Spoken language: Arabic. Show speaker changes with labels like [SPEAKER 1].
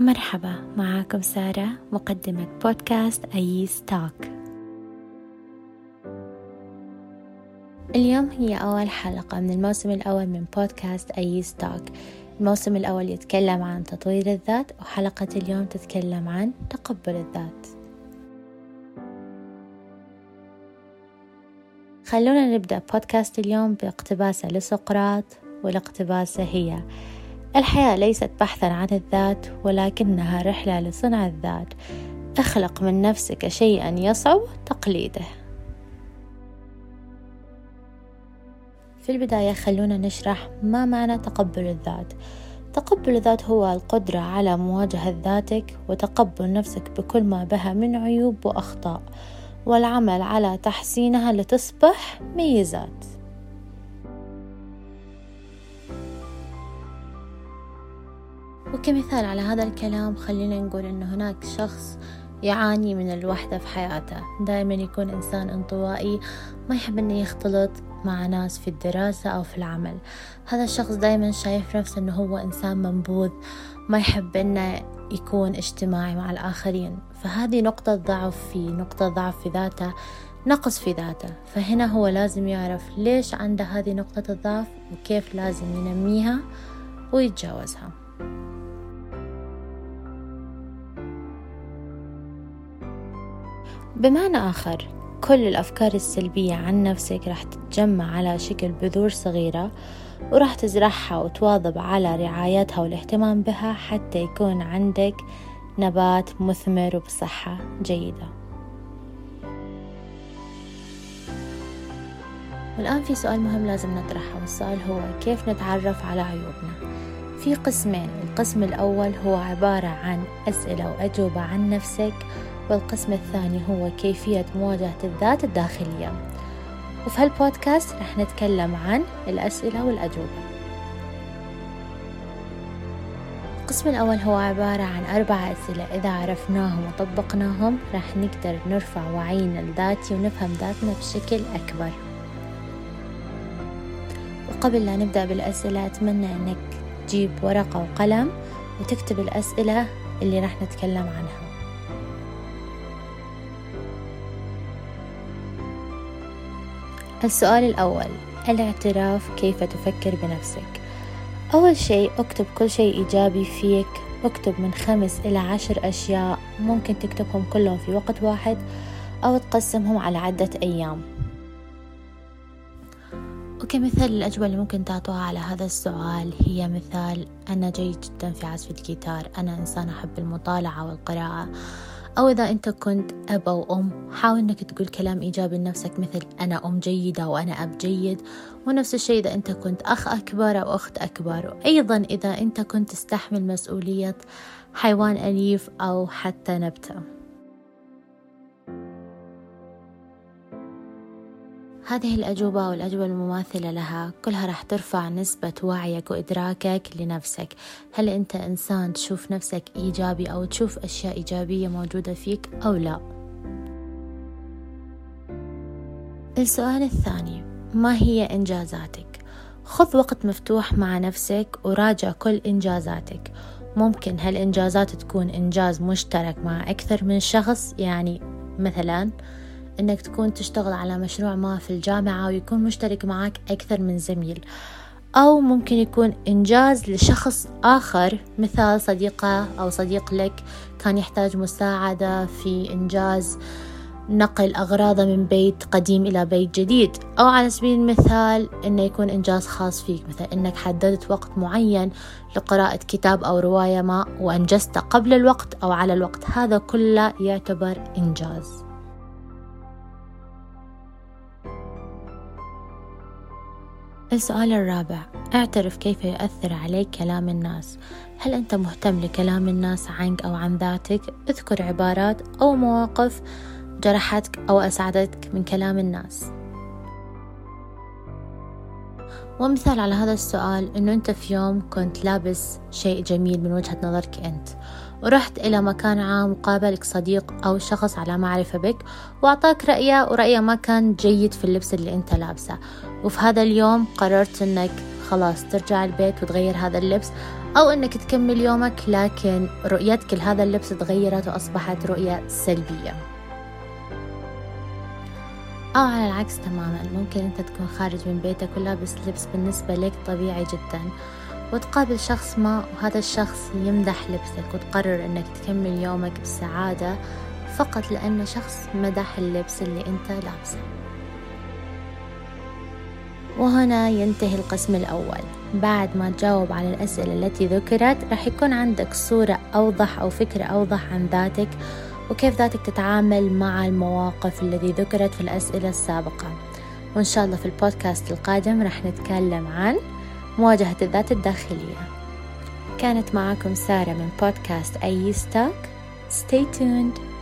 [SPEAKER 1] مرحبا معاكم سارة مقدمة بودكاست أيس توك اليوم هي أول حلقة من الموسم الأول من بودكاست أيس توك الموسم الأول يتكلم عن تطوير الذات وحلقة اليوم تتكلم عن تقبل الذات. خلونا نبدأ بودكاست اليوم باقتباسة لسقراط والاقتباسة هي الحياة ليست بحثا عن الذات ولكنها رحلة لصنع الذات. أخلق من نفسك شيئا يصعب تقليده. في البداية خلونا نشرح ما معنى تقبل الذات. تقبل الذات هو القدرة على مواجهة ذاتك وتقبل نفسك بكل ما بها من عيوب وأخطاء والعمل على تحسينها لتصبح ميزات. وكمثال على هذا الكلام خلينا نقول أن هناك شخص يعاني من الوحدة في حياته. دائما يكون إنسان انطوائي ما يحب أنه يختلط مع ناس في الدراسة أو في العمل. هذا الشخص دائما شايف نفسه أنه هو إنسان منبوذ ما يحب أنه يكون اجتماعي مع الآخرين. فهذه نقطة ضعف في نقطة ضعف في ذاته نقص في ذاته. فهنا هو لازم يعرف ليش عنده هذه نقطة الضعف وكيف لازم ينميها ويتجاوزها. بمعنى آخر كل الأفكار السلبية عن نفسك راح تتجمع على شكل بذور صغيرة وراح تزرعها وتواظب على رعايتها والاهتمام بها حتى يكون عندك نبات مثمر وبصحة جيدة. والآن في سؤال مهم لازم نطرحه والسؤال هو كيف نتعرف على عيوبنا؟ في قسمين القسم الأول هو عبارة عن أسئلة وأجوبة عن نفسك والقسم الثاني هو كيفية مواجهة الذات الداخلية. وفي هالبودكاست رح نتكلم عن الأسئلة والأجوبة. القسم الأول هو عبارة عن أربع أسئلة. إذا عرفناهم وطبقناهم رح نقدر نرفع وعينا الذاتي ونفهم ذاتنا بشكل أكبر. وقبل لا نبدأ بالأسئلة أتمنى أنك تجيب ورقة وقلم وتكتب الأسئلة اللي راح نتكلم عنها. السؤال الأول الاعتراف كيف تفكر بنفسك؟ أول شيء اكتب كل شيء إيجابي فيك اكتب من خمس إلى عشر أشياء ممكن تكتبهم كلهم في وقت واحد أو تقسمهم على عدة أيام. وكمثال الأجوبة اللي ممكن تعطوها على هذا السؤال هي مثال أنا جيد جدا في عزف الجيتار أنا إنسان أحب المطالعة والقراءة. أو إذا أنت كنت أب أو أم حاول أنك تقول كلام إيجابي لنفسك مثل أنا أم جيدة وأنا أب جيد. ونفس الشيء إذا أنت كنت أخ أكبر أو أخت أكبر. وأيضا إذا أنت كنت تستحمل مسؤولية حيوان أليف أو حتى نبتة. هذه الأجوبة والأجوبة المماثلة لها كلها راح ترفع نسبة وعيك وإدراكك لنفسك. هل أنت إنسان تشوف نفسك إيجابي أو تشوف أشياء إيجابية موجودة فيك أو لا؟ السؤال الثاني ما هي إنجازاتك؟ خذ وقت مفتوح مع نفسك وراجع كل إنجازاتك. ممكن هالإنجازات تكون إنجاز مشترك مع أكثر من شخص يعني مثلا إنك تكون تشتغل على مشروع ما في الجامعة ويكون مشترك معك أكثر من زميل. أو ممكن يكون إنجاز لشخص آخر مثال صديقة أو صديق لك كان يحتاج مساعدة في إنجاز نقل أغراضه من بيت قديم إلى بيت جديد. أو على سبيل المثال إنه يكون إنجاز خاص فيك مثل إنك حددت وقت معين لقراءة كتاب أو رواية ما وأنجزته قبل الوقت أو على الوقت. هذا كله يعتبر إنجاز. السؤال الرابع اعترف كيف يؤثر عليك كلام الناس؟ هل أنت مهتم لكلام الناس عنك أو عن ذاتك؟ اذكر عبارات أو مواقف جرحتك أو أسعدتك من كلام الناس. ومثال على هذا السؤال أنه أنت في يوم كنت لابس شيء جميل من وجهة نظرك أنت ورحت إلى مكان عام وقابلك صديق أو شخص على معرفة بك وأعطاك رأيه ورأيه ما كان جيد في اللبس اللي أنت لابسه. وفي هذا اليوم قررت أنك خلاص ترجع البيت وتغير هذا اللبس أو أنك تكمل يومك لكن رؤيتك لهذا اللبس تغيرت وأصبحت رؤية سلبية. أو على العكس تماما. ممكن أنت تكون خارج من بيتك ولابس لبس بالنسبة لك طبيعي جدا وتقابل شخص ما وهذا الشخص يمدح لبسك وتقرر أنك تكمل يومك بسعادة فقط لأن شخص مدح اللبس اللي أنت لابسه. وهنا ينتهي القسم الأول. بعد ما تجاوب على الأسئلة التي ذكرت راح يكون عندك صورة أوضح أو فكرة أوضح عن ذاتك وكيف ذاتك تتعامل مع المواقف التي ذكرت في الأسئلة السابقة. وإن شاء الله في البودكاست القادم راح نتكلم عن مواجهة الذات الداخلية. كانت معكم سارة من بودكاست أي ستوك Stay tuned.